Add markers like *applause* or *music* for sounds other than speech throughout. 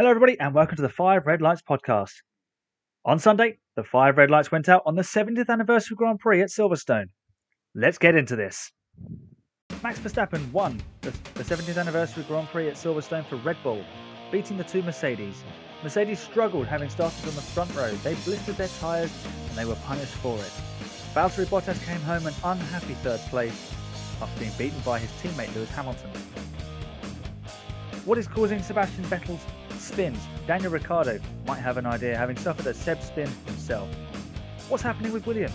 Hello, everybody, and welcome to the Five Red Lights podcast. On Sunday, the five red lights went out on the 70th anniversary Grand Prix at Silverstone. Let's get into this. Max Verstappen won the, the 70th anniversary Grand Prix at Silverstone for Red Bull, beating the two Mercedes. Mercedes struggled having started on the front row. They blistered their tyres and they were punished for it. Valtteri Bottas came home an unhappy third place after being beaten by his teammate Lewis Hamilton. What is causing Sebastian Vettel's spins? Daniel Ricciardo might have an idea, having suffered a Seb spin himself. What's happening with Williams?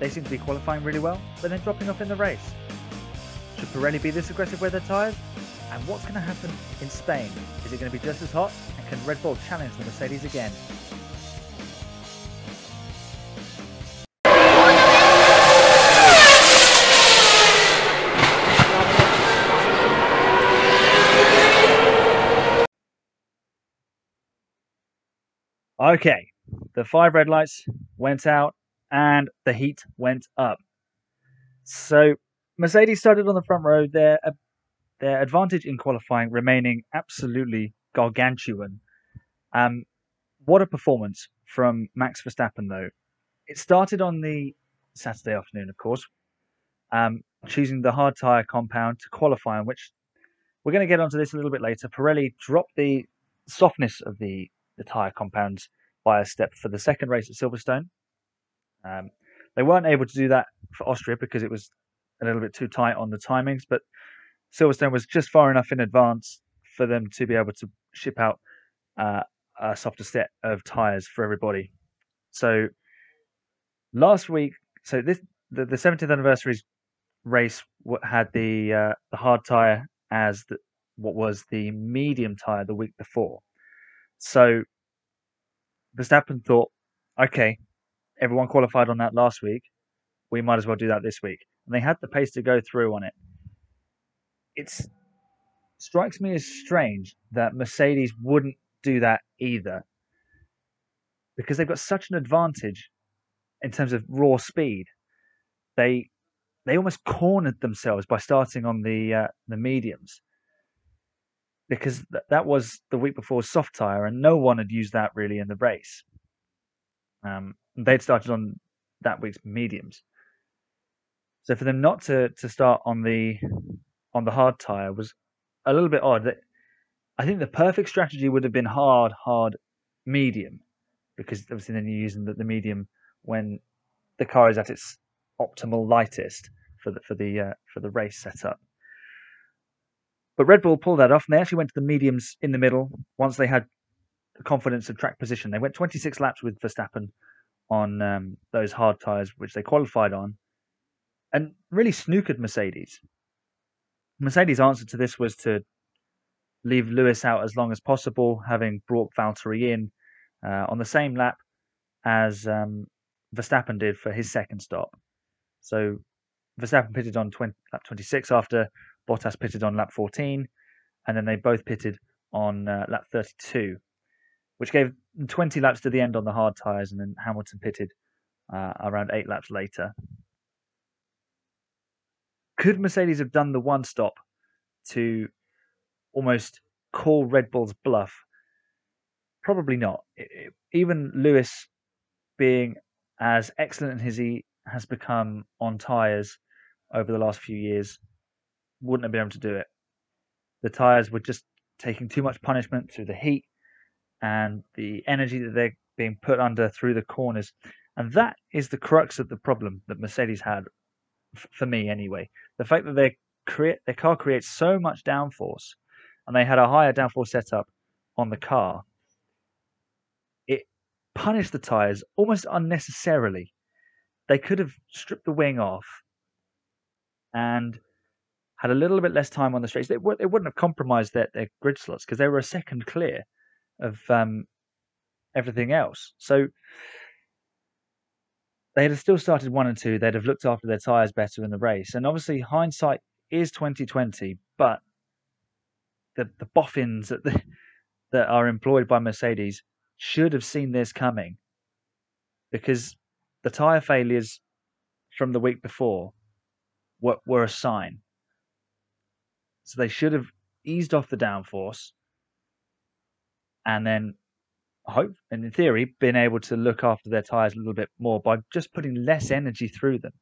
They seem to be qualifying really well, but then dropping off in the race. Should Pirelli be this aggressive with their tyres? And what's going to happen in Spain? Is it going to be just as hot? And can Red Bull challenge the Mercedes again? Okay, the five red lights went out and the heat went up. So Mercedes started on the front row. Their uh, their advantage in qualifying remaining absolutely gargantuan. Um, what a performance from Max Verstappen, though. It started on the Saturday afternoon, of course, um, choosing the hard tyre compound to qualify on, which we're going to get onto this a little bit later. Pirelli dropped the softness of the the tyre compounds by a step for the second race at Silverstone. Um, they weren't able to do that for Austria because it was a little bit too tight on the timings, but Silverstone was just far enough in advance for them to be able to ship out uh, a softer set of tyres for everybody. So last week, so this the, the 70th anniversary race had the uh, the hard tyre as the, what was the medium tyre the week before. So Verstappen thought, okay, everyone qualified on that last week. We might as well do that this week. And they had the pace to go through on it. It strikes me as strange that Mercedes wouldn't do that either. Because they've got such an advantage in terms of raw speed. They they almost cornered themselves by starting on the uh, the mediums because th- that was the week before soft tire, and no one had used that really in the race. Um, they'd started on that week's mediums, so for them not to to start on the on the hard tire was a little bit odd. I think the perfect strategy would have been hard, hard, medium, because obviously then you're using the, the medium when the car is at its optimal lightest for the for the uh, for the race setup. But Red Bull pulled that off, and they actually went to the mediums in the middle once they had the confidence of track position. They went 26 laps with Verstappen on um, those hard tyres, which they qualified on, and really snookered Mercedes. Mercedes' answer to this was to leave Lewis out as long as possible, having brought Valtteri in uh, on the same lap as um, Verstappen did for his second stop. So Verstappen pitted on 20, lap 26 after Bottas pitted on lap 14, and then they both pitted on uh, lap 32, which gave 20 laps to the end on the hard tyres, and then Hamilton pitted uh, around eight laps later. Could Mercedes have done the one stop to almost call Red Bull's bluff? Probably not. It, it, even Lewis, being as excellent as he has become on tyres over the last few years, wouldn't have been able to do it. The tyres were just taking too much punishment through the heat and the energy that they're being put under through the corners. And that is the crux of the problem that Mercedes had, for me anyway. The fact that their, crea- their car creates so much downforce and they had a higher downforce setup on the car, it punished the tyres almost unnecessarily. They could have stripped the wing off and had a little bit less time on the straights, they, w- they wouldn't have compromised their, their grid slots because they were a second clear of um, everything else. So they'd have still started one and two. They'd have looked after their tyres better in the race. And obviously, hindsight is twenty twenty, but the the boffins that the, that are employed by Mercedes should have seen this coming because the tyre failures from the week before were, were a sign. So they should have eased off the downforce, and then hope and in theory been able to look after their tires a little bit more by just putting less energy through them.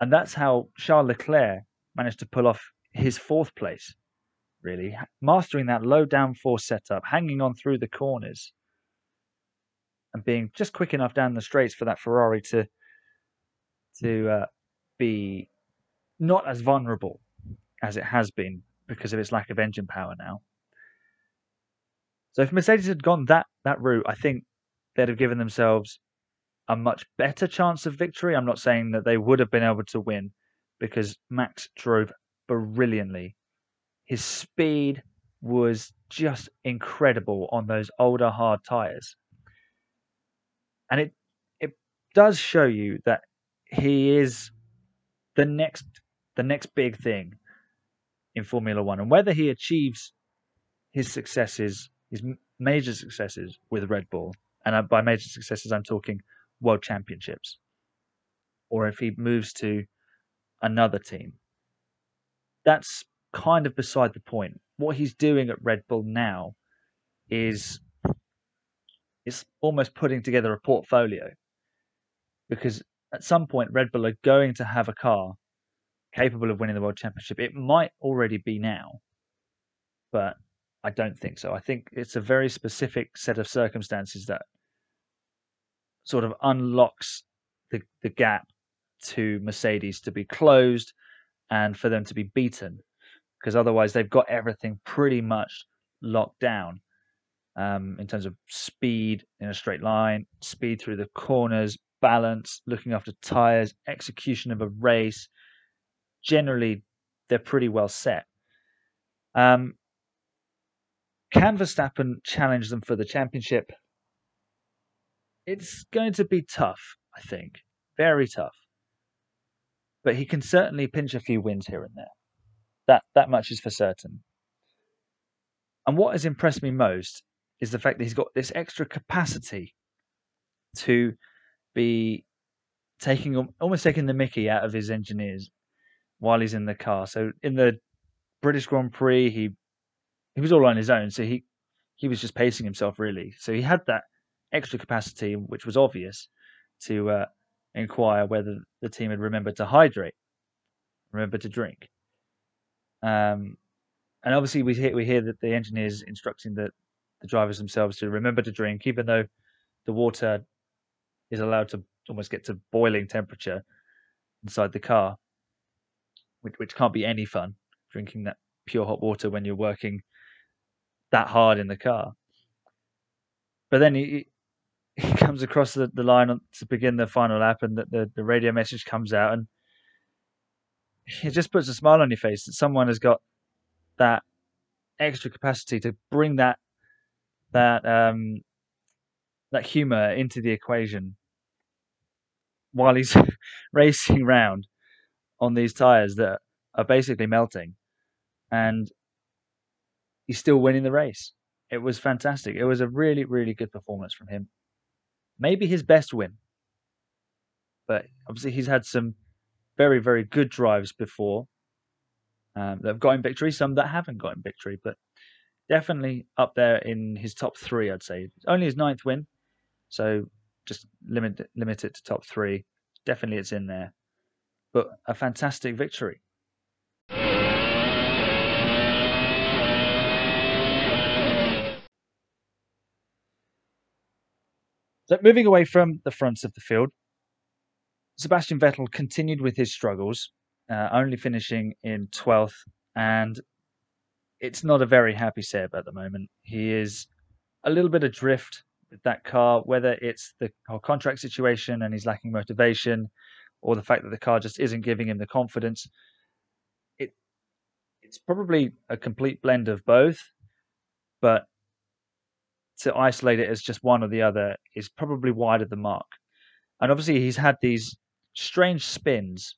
And that's how Charles Leclerc managed to pull off his fourth place, really, mastering that low downforce setup, hanging on through the corners, and being just quick enough down the straights for that Ferrari to to uh, be not as vulnerable as it has been because of its lack of engine power now. So if Mercedes had gone that that route, I think they'd have given themselves a much better chance of victory. I'm not saying that they would have been able to win because Max drove brilliantly. His speed was just incredible on those older hard tires. And it it does show you that he is the next the next big thing in Formula One, and whether he achieves his successes, his major successes with Red Bull, and uh, by major successes I'm talking world championships, or if he moves to another team, that's kind of beside the point. What he's doing at Red Bull now is it's almost putting together a portfolio because at some point Red Bull are going to have a car capable of winning the world championship. It might already be now, but I don't think so. I think it's a very specific set of circumstances that sort of unlocks the, the gap to Mercedes to be closed and for them to be beaten because otherwise they've got everything pretty much locked down um, in terms of speed in a straight line, speed through the corners, balance, looking after tires, execution of a race, generally they're pretty well set. Um, can Verstappen challenge them for the championship? It's going to be tough, I think. Very tough. But he can certainly pinch a few wins here and there. That that much is for certain. And what has impressed me most is the fact that he's got this extra capacity to be taking almost taking the mickey out of his engineers while he's in the car. So in the British Grand Prix, he he was all on his own, so he he was just pacing himself really. So he had that extra capacity, which was obvious, to uh, inquire whether the team had remembered to hydrate, remember to drink. Um, and obviously we hear we hear that the engineers instructing the the drivers themselves to remember to drink, even though the water is allowed to almost get to boiling temperature inside the car which, which can't be any fun drinking that pure hot water when you're working that hard in the car. But then he he *laughs* comes across the, the line to begin the final lap, and the, the, the radio message comes out, and it just puts a smile on your face that someone has got that extra capacity to bring that that um that humor into the equation while he's *laughs* racing round on these tires that are basically melting, and he's still winning the race. It was fantastic. It was a really, really good performance from him. Maybe his best win, but obviously he's had some very, very good drives before um, that have got him victory, some that haven't got him victory, but definitely up there in his top three, I'd say. Only his ninth win, so just limit limit it to top three. Definitely, it's in there but a fantastic victory. So, moving away from the fronts of the field, Sebastian Vettel continued with his struggles, uh, only finishing in 12th, and it's not a very happy Seb at the moment. He is a little bit adrift with that car, whether it's the whole contract situation and he's lacking motivation, or the fact that the car just isn't giving him the confidence. It it's probably a complete blend of both, but to isolate it as just one or the other is probably wide of the mark. And obviously, he's had these strange spins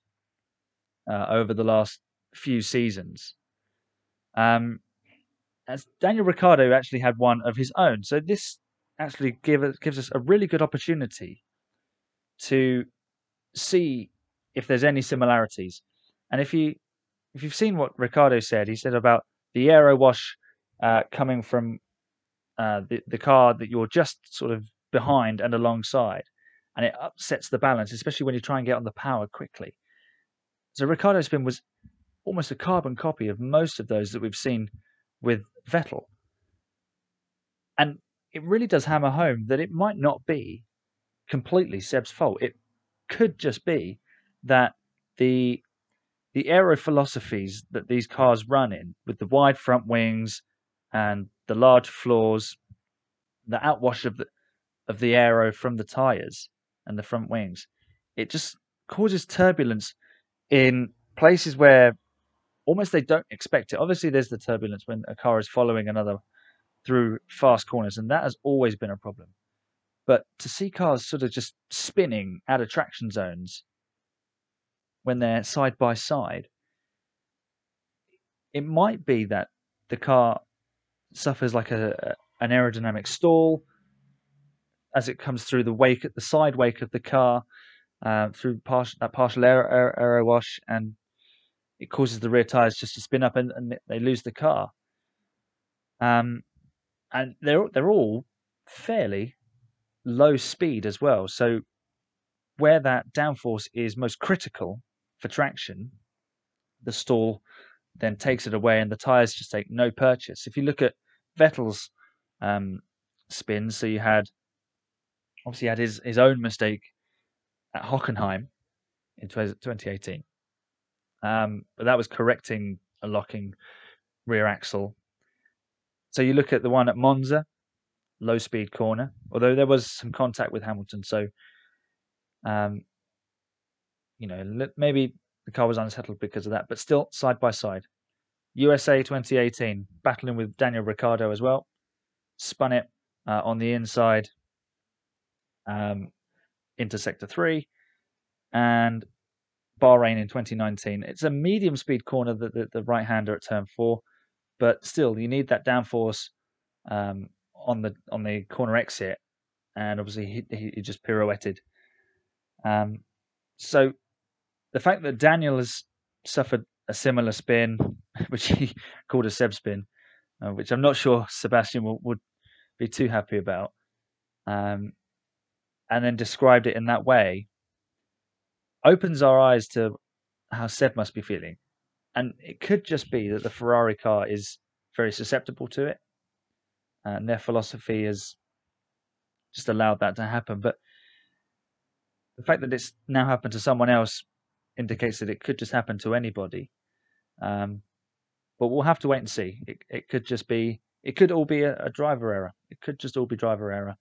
uh, over the last few seasons. Um, as Daniel Ricciardo actually had one of his own, so this actually give, gives us a really good opportunity to see if there's any similarities. And if you if you've seen what Ricciardo said, he said about the aero wash uh, coming from uh, the the car that you're just sort of behind and alongside, and it upsets the balance, especially when you try and get on the power quickly. So Ricciardo spin was almost a carbon copy of most of those that we've seen with Vettel. And it really does hammer home that it might not be completely Seb's fault. It could just be that the the aero philosophies that these cars run in, with the wide front wings and the large floors, the outwash of the of the aero from the tires and the front wings, it just causes turbulence in places where almost they don't expect it. Obviously, there's the turbulence when a car is following another through fast corners, and that has always been a problem. But to see cars sort of just spinning out of traction zones when they're side by side, it might be that the car suffers like a an aerodynamic stall as it comes through the wake, the side wake of the car, uh, through partial, that partial aero, aero, aero wash, and it causes the rear tires just to spin up and, and they lose the car. Um, and they're they're all fairly low speed as well. So where that downforce is most critical for traction, the stall then takes it away, and the tires just take no purchase. If you look at Vettel's um, spins, so you had obviously had his his own mistake at Hockenheim in 2018. Um, but that was correcting a locking rear axle. So you look at the one at Monza, low speed corner, although there was some contact with Hamilton. So, um, you know, maybe the car was unsettled because of that, but still side by side. USA 2018, battling with Daniel Ricciardo as well. Spun it uh, on the inside um, into sector three, and Bahrain in 2019. It's a medium speed corner, the, the, the right hander at turn four, but still you need that downforce um, on the on the corner exit, and obviously he, he just pirouetted. Um, so the fact that Daniel has suffered a similar spin, *laughs* which he called a Seb spin, uh, which I'm not sure Sebastian will, would be too happy about, um, and then described it in that way, opens our eyes to how Seb must be feeling. And it could just be that the Ferrari car is very susceptible to it and their philosophy has just allowed that to happen. But the fact that it's now happened to someone else indicates that it could just happen to anybody. Um, but we'll have to wait and see. It, it could just be, it could all be a, a driver error. It could just all be driver error.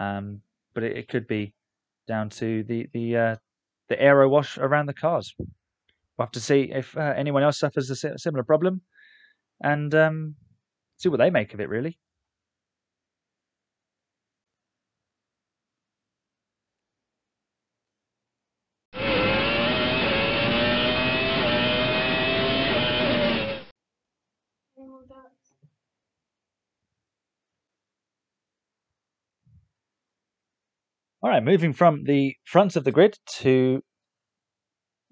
Um, but it, it, could be down to the the uh, the aero wash around the cars. We'll have to see if uh, anyone else suffers a similar problem, and um, see what they make of it. Really. All right, moving from the front of the grid to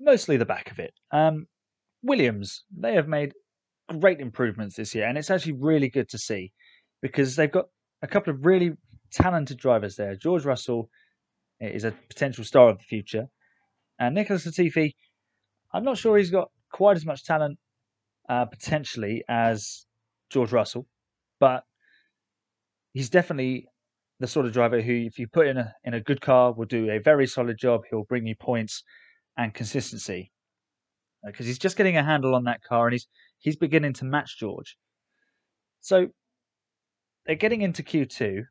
mostly the back of it. Um, Williams, they have made great improvements this year, and it's actually really good to see because they've got a couple of really talented drivers there. George Russell is a potential star of the future, and Nicholas Latifi, I'm not sure he's got quite as much talent uh, potentially as George Russell, but he's definitely the sort of driver who, if you put in a in a good car, will do a very solid job. He'll bring you points and consistency because uh, he's just getting a handle on that car and he's he's beginning to match George. So they're getting into Q2.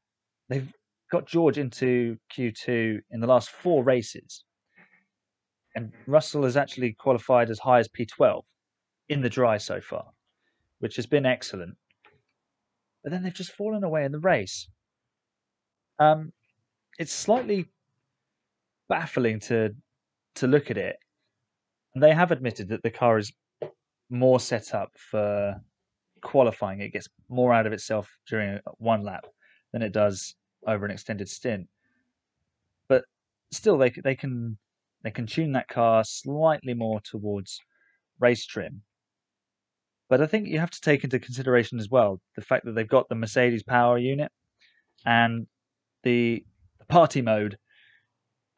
They've got George into Q2 in the last four races, and Russell has actually qualified as high as P12 in the dry so far, which has been excellent. But then they've just fallen away in the race. Um, it's slightly baffling to to look at it. They have admitted that the car is more set up for qualifying. It gets more out of itself during one lap than it does over an extended stint. But still, they they can they can tune that car slightly more towards race trim. But I think you have to take into consideration as well the fact that they've got the Mercedes power unit and the, party mode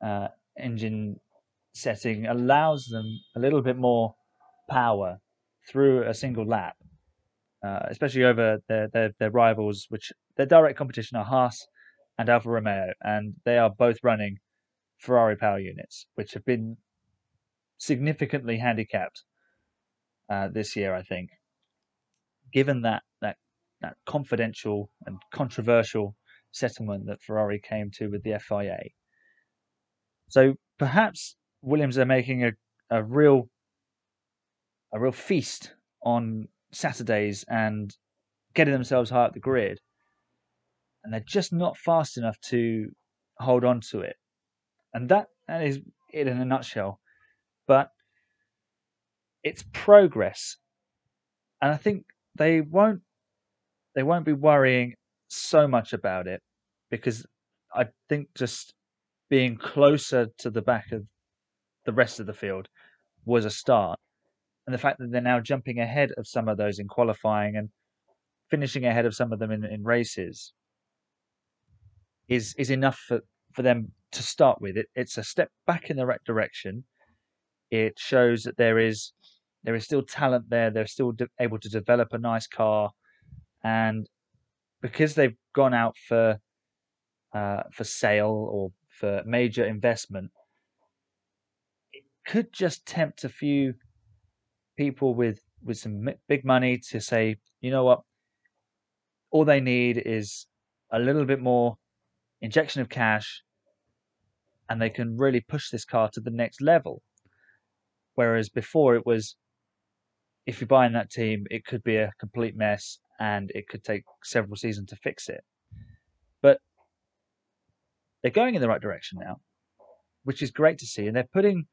uh, engine setting allows them a little bit more power through a single lap, uh, especially over their, their, their rivals, which their direct competition are Haas and Alfa Romeo, and they are both running Ferrari power units, which have been significantly handicapped uh, this year, I think, given that that that confidential and controversial settlement that Ferrari came to with the FIA. So perhaps Williams are making a, a real a real feast on Saturdays and getting themselves high up the grid, and they're just not fast enough to hold on to it. And that that is it in a nutshell. But it's progress, and I think they won't they won't be worrying so much about it because I think just being closer to the back of the rest of the field was a start. And the fact that they're now jumping ahead of some of those in qualifying and finishing ahead of some of them in, in races is is enough for, for them to start with. It, it's a step back in the right direction. It shows that there is there is still talent there. They're still de- able to develop a nice car, and because they've gone out for uh, for sale or for major investment, it could just tempt a few people with with some big money to say, you know what, all they need is a little bit more injection of cash, and they can really push this car to the next level. Whereas before it was, if you're buying that team, it could be a complete mess and it could take several seasons to fix it. But they're going in the right direction now, which is great to see. And they're putting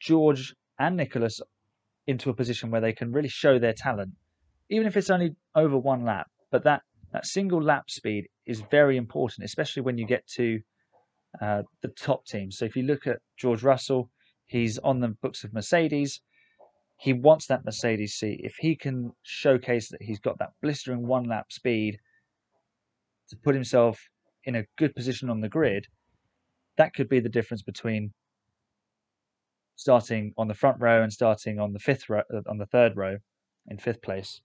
George and Nicholas into a position where they can really show their talent, even if it's only over one lap. But that, that single lap speed is very important, especially when you get to uh, the top teams. So if you look at George Russell, he's on the books of Mercedes. He wants that Mercedes seat. If he can showcase that he's got that blistering one lap speed to put himself in a good position on the grid, that could be the difference between starting on the front row and starting on the fifth row, on the third row, in fifth place.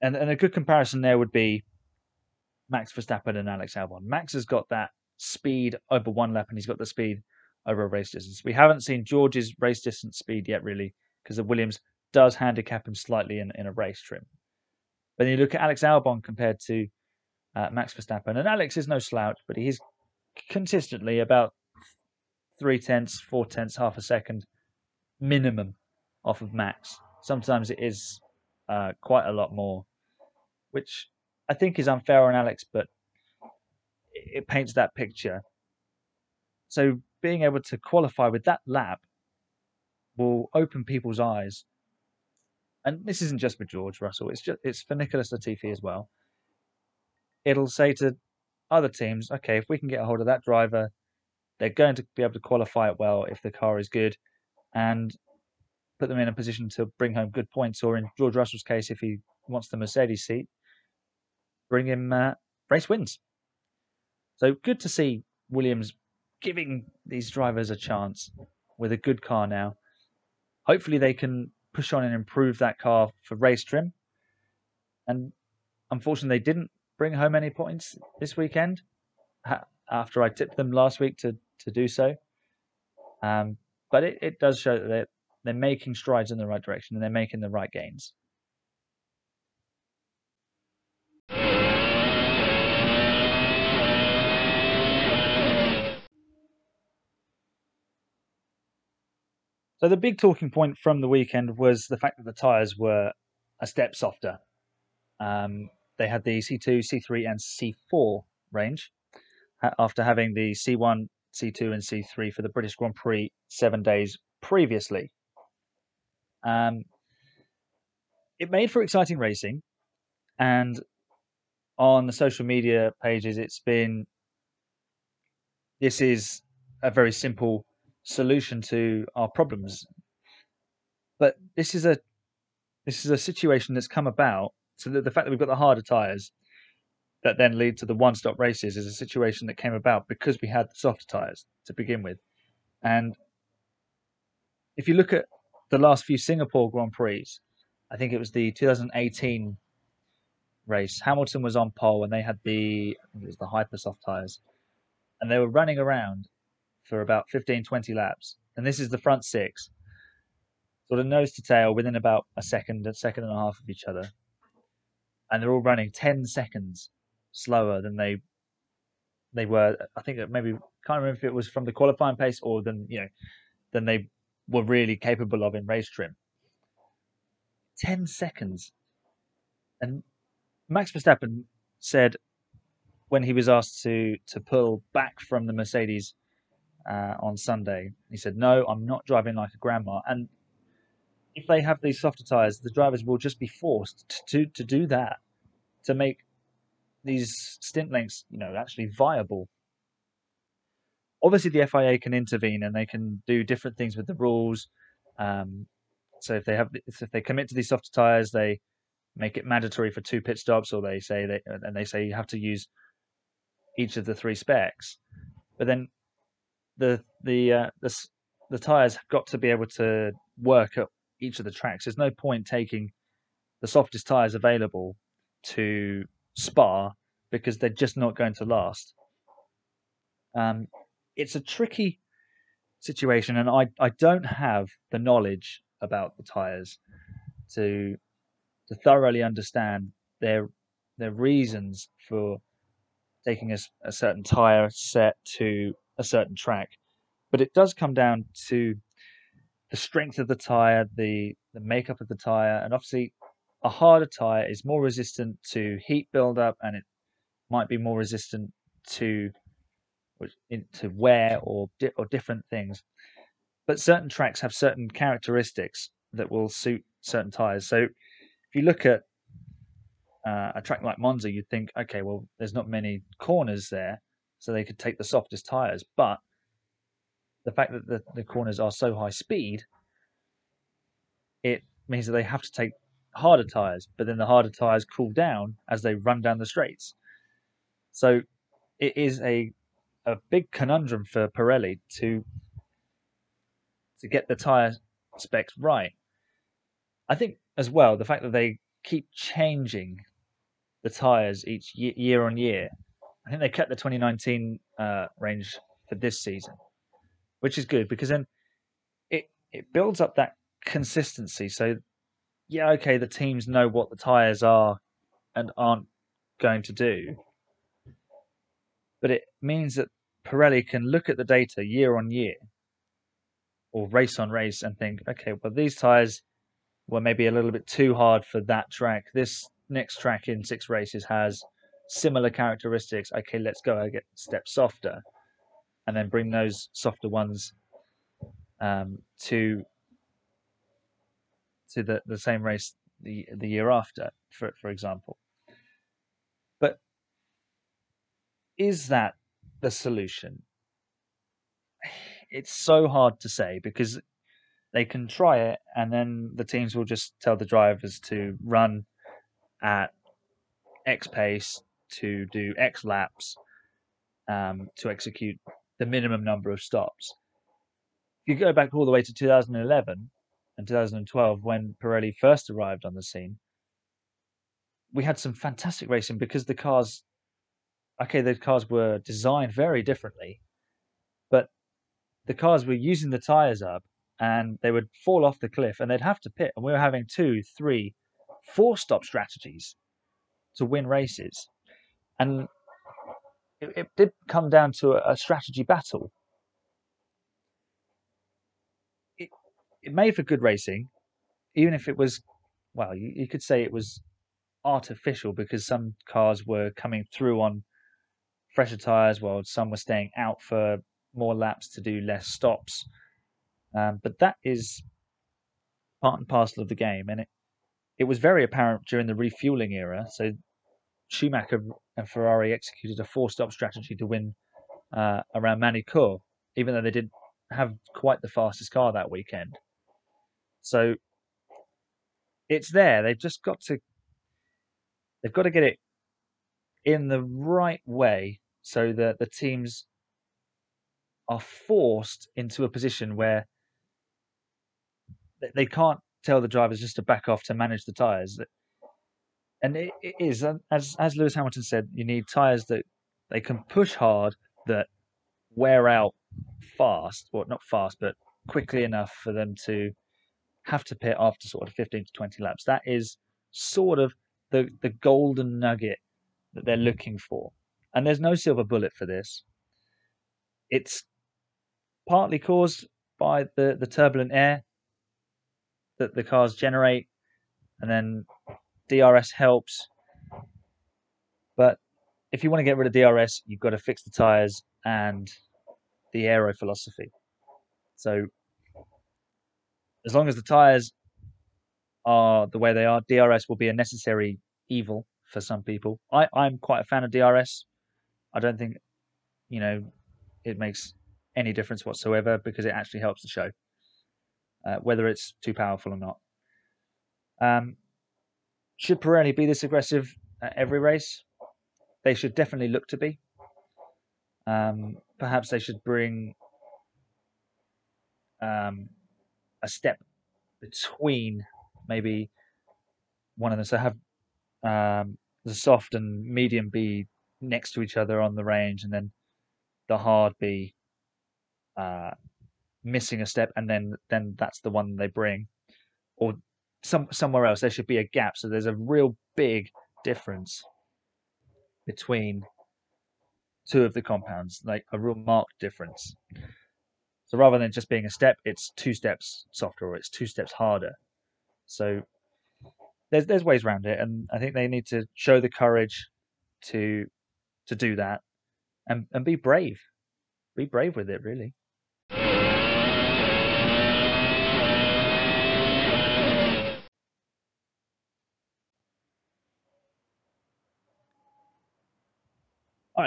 And and a good comparison there would be Max Verstappen and Alex Albon. Max has got that speed over one lap, and he's got the speed over a race distance. We haven't seen George's race distance speed yet, really, because the Williams does handicap him slightly in, in a race trim. But then you look at Alex Albon compared to uh, Max Verstappen. And Alex is no slouch, but he's consistently about three tenths, four tenths, half a second minimum off of Max. Sometimes it is uh, quite a lot more, which I think is unfair on Alex, but it paints that picture. So being able to qualify with that lap will open people's eyes. And this isn't just for George Russell; it's just it's for Nicholas Latifi as well it'll say to other teams, okay, if we can get a hold of that driver, they're going to be able to qualify it well if the car is good and put them in a position to bring home good points. Or in George Russell's case, if he wants the Mercedes seat, bring him uh, race wins. So good to see Williams giving these drivers a chance with a good car now. Hopefully, they can push on and improve that car for race trim. And unfortunately, they didn't bring home any points this weekend after I tipped them last week to, to do so. Um, but it, it does show that they're, they're making strides in the right direction and they're making the right gains. So the big talking point from the weekend was the fact that the tyres were a step softer. Um, they had the C2, C3, and C4 range after having the C1, C2, and C3 for the British Grand Prix seven days previously. Um, it made for exciting racing, and on the social media pages, it's been this is a very simple solution to our problems. But this is a this is a situation that's come about. So the, the fact that we've got the harder tyres that then lead to the one-stop races is a situation that came about because we had the softer tyres to begin with. And if you look at the last few Singapore Grand Prix, I think it was the 2018 race. Hamilton was on pole and they had the it was the hyper soft tires, and they were running around for about 15, 20 laps. And this is the front six, sort of nose to tail within about a second, a second and a half of each other, and they're all running 10 seconds slower than they they were. I think maybe can't remember if it was from the qualifying pace or than you know than they were really capable of in race trim. 10 seconds. And Max Verstappen said when he was asked to to pull back from the Mercedes uh, on Sunday, he said, "No, I'm not driving like a grandma." And if they have these softer tires, the drivers will just be forced to to do that to make these stint lengths, you know, actually viable. Obviously, the FIA can intervene and they can do different things with the rules. Um, so if they have, if they commit to these softer tires, they make it mandatory for two pit stops, or they say they and they say you have to use each of the three specs. But then the the uh, the the tires have got to be able to work at each of the tracks. There's no point taking the softest tires available to Spa because they're just not going to last. Um, it's a tricky situation, and I, I don't have the knowledge about the tires to to thoroughly understand their their reasons for taking a, a certain tire set to a certain track. But it does come down to the strength of the tire, the the makeup of the tire, and obviously a harder tire is more resistant to heat buildup, and it might be more resistant to to wear or or different things. But certain tracks have certain characteristics that will suit certain tires. So if you look at uh, a track like Monza, you'd think, okay, well, there's not many corners there, so they could take the softest tires. But the fact that the, the corners are so high speed, it means that they have to take harder tires, but then the harder tires cool down as they run down the straights. So it is a a big conundrum for Pirelli to to get the tire specs right. I think as well the fact that they keep changing the tires each year, year on year. I think they kept the 2019 uh, range for this season, which is good because then it it builds up that consistency. So yeah, okay, the teams know what the tires are and aren't going to do, but it means that Pirelli can look at the data year on year or race on race and think, okay, well, these tires were maybe a little bit too hard for that track. This next track in six races has similar characteristics. Okay, let's go get step softer and then bring those softer ones um, to to the, the same race the the year after, for for example. But is that the solution? It's so hard to say because they can try it and then the teams will just tell the drivers to run at X pace to do X laps um, to execute the minimum number of stops. You go back all the way to 2011 and 2012 when Pirelli first arrived on the scene, we had some fantastic racing because the cars okay, the cars were designed very differently, but the cars were using the tires up and they would fall off the cliff and they'd have to pit. And we were having two, three, four stop strategies to win races. And it, it did come down to a, a strategy battle. It, it made for good racing, even if it was, well, you, you could say it was artificial because some cars were coming through on fresher tyres, while some were staying out for more laps to do less stops. Um, but that is part and parcel of the game, and it it was very apparent during the refueling era. So Schumacher and Ferrari executed a four-stop strategy to win uh, around Magny-Cours, even though they didn't have quite the fastest car that weekend. So it's there. They've just got to they've got to get it in the right way so that the teams are forced into a position where they can't tell the drivers just to back off to manage the tires. And it, it is, as as Lewis Hamilton said, you need tires that they can push hard, that wear out fast, well, not fast, but quickly enough for them to have to pit after sort of 15 to 20 laps. That is sort of the, the golden nugget that they're looking for. And there's no silver bullet for this. It's partly caused by the, the turbulent air that the cars generate, and then DRS helps. But if you want to get rid of DRS, you've got to fix the tyres and the aero philosophy. So as long as the tyres are the way they are, DRS will be a necessary evil for some people. I, I'm quite a fan of DRS. I don't think, you know, it makes any difference whatsoever because it actually helps the show, uh, whether it's too powerful or not. Um, should Pirelli be this aggressive at every race? They should definitely look to be. Um, perhaps they should bring um, a step between maybe one of them. So have um, the soft and medium be next to each other on the range, and then the hard be uh, missing a step, and then then that's the one they bring, or some somewhere else. There should be a gap, so there's a real big difference between two of the compounds, like a real marked difference. So rather than just being a step, it's two steps softer or it's two steps harder. So there's there's ways around it, and I think they need to show the courage to to do that and and be brave, be brave with it, really.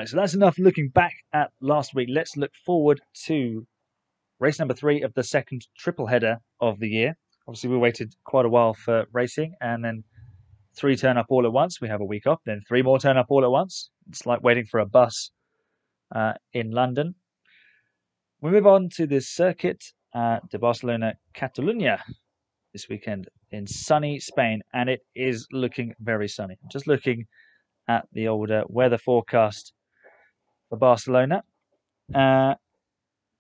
Right, so that's enough looking back at last week. Let's look forward to race number three of the second triple header of the year. Obviously, we waited quite a while for racing, and then three turn up all at once. We have a week off, then three more turn up all at once. It's like waiting for a bus uh, in London. We move on to the circuit uh, de Barcelona Catalunya this weekend in sunny Spain, and it is looking very sunny. Just looking at the older weather forecast for Barcelona. Uh,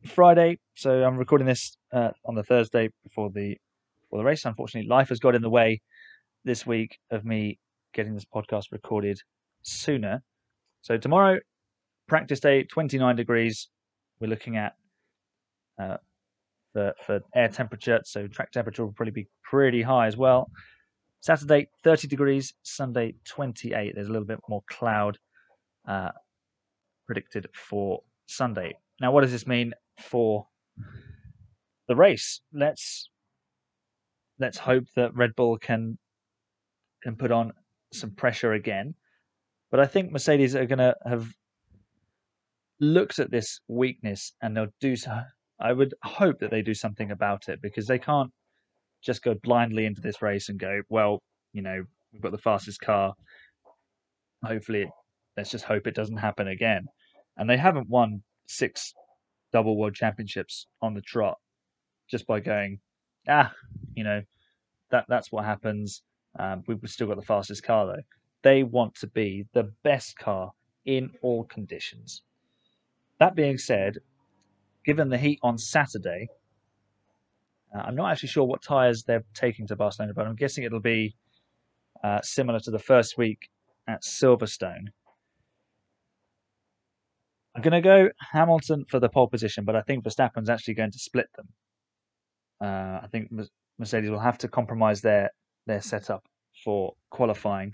Friday, so I'm recording this uh, on the Thursday before the before the race. Unfortunately, life has got in the way this week of me getting this podcast recorded sooner. So tomorrow, practice day, 29 degrees. We're looking at uh, for for air temperature, so track temperature will probably be pretty high as well. Saturday, 30 degrees. Sunday, 28. There's a little bit more cloud uh, predicted for Sunday. Now, what does this mean for the race? Let's let's hope that Red Bull can can put on some pressure again. But I think Mercedes are going to have looked at this weakness and they'll do so. I would hope that they do something about it because they can't just go blindly into this race and go, well, you know, we've got the fastest car. Hopefully, let's just hope it doesn't happen again and they haven't won six double world championships on the trot just by going, ah, you know, that that's what happens. Um, we've still got the fastest car though. They want to be the best car in all conditions. That being said, given the heat on Saturday, uh, I'm not actually sure what tyres they're taking to Barcelona, but I'm guessing it'll be uh, similar to the first week at Silverstone. I'm going to go Hamilton for the pole position, but I think Verstappen's actually going to split them. Uh, I think Mercedes will have to compromise their their setup for qualifying.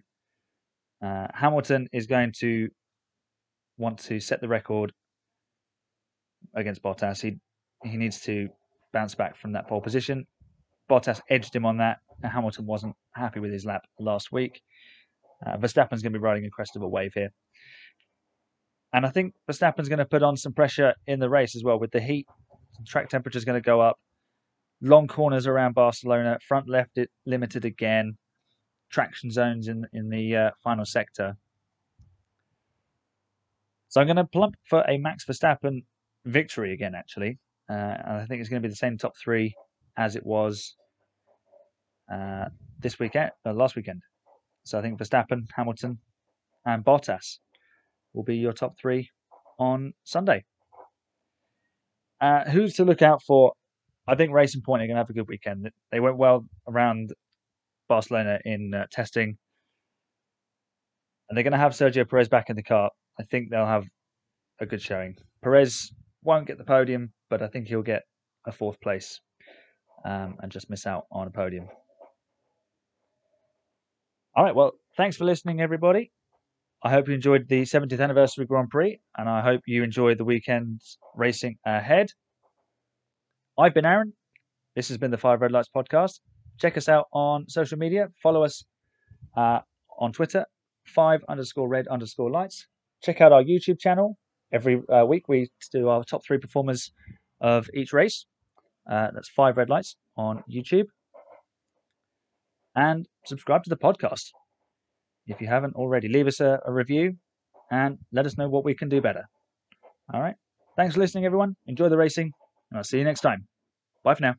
Uh, Hamilton is going to want to set the record against Bottas. He he needs to bounce back from that pole position. Bottas edged him on that. Hamilton wasn't happy with his lap last week. Uh, Verstappen's going to be riding a crest of a wave here. And I think Verstappen's going to put on some pressure in the race as well with the heat. Track temperature is going to go up. long corners around Barcelona, front left it limited again, traction zones in in the uh, final sector. So I'm going to plump for a Max Verstappen victory again. Actually, uh, and I think it's going to be the same top three as it was uh, this weekend, uh, last weekend. So I think Verstappen, Hamilton, and Bottas will be your top three on Sunday. Uh, who's to look out for? I think Racing Point are going to have a good weekend. They went well around Barcelona in uh, testing, and they're going to have Sergio Perez back in the car. I think they'll have a good showing. Perez won't get the podium, but I think he'll get a fourth place um, and just miss out on a podium. All right, well, thanks for listening, everybody. I hope you enjoyed the 70th anniversary Grand Prix, and I hope you enjoy the weekend's racing ahead. I've been Aaron. This has been the Five Red Lights podcast. Check us out on social media. Follow us uh, on Twitter, five underscore red underscore lights. Check out our YouTube channel. Every uh, week we do our top three performers of each race. Uh, that's five red lights on YouTube. And subscribe to the podcast. If you haven't already, leave us a, a review and let us know what we can do better. All right. Thanks for listening, everyone. Enjoy the racing, and I'll see you next time. Bye for now.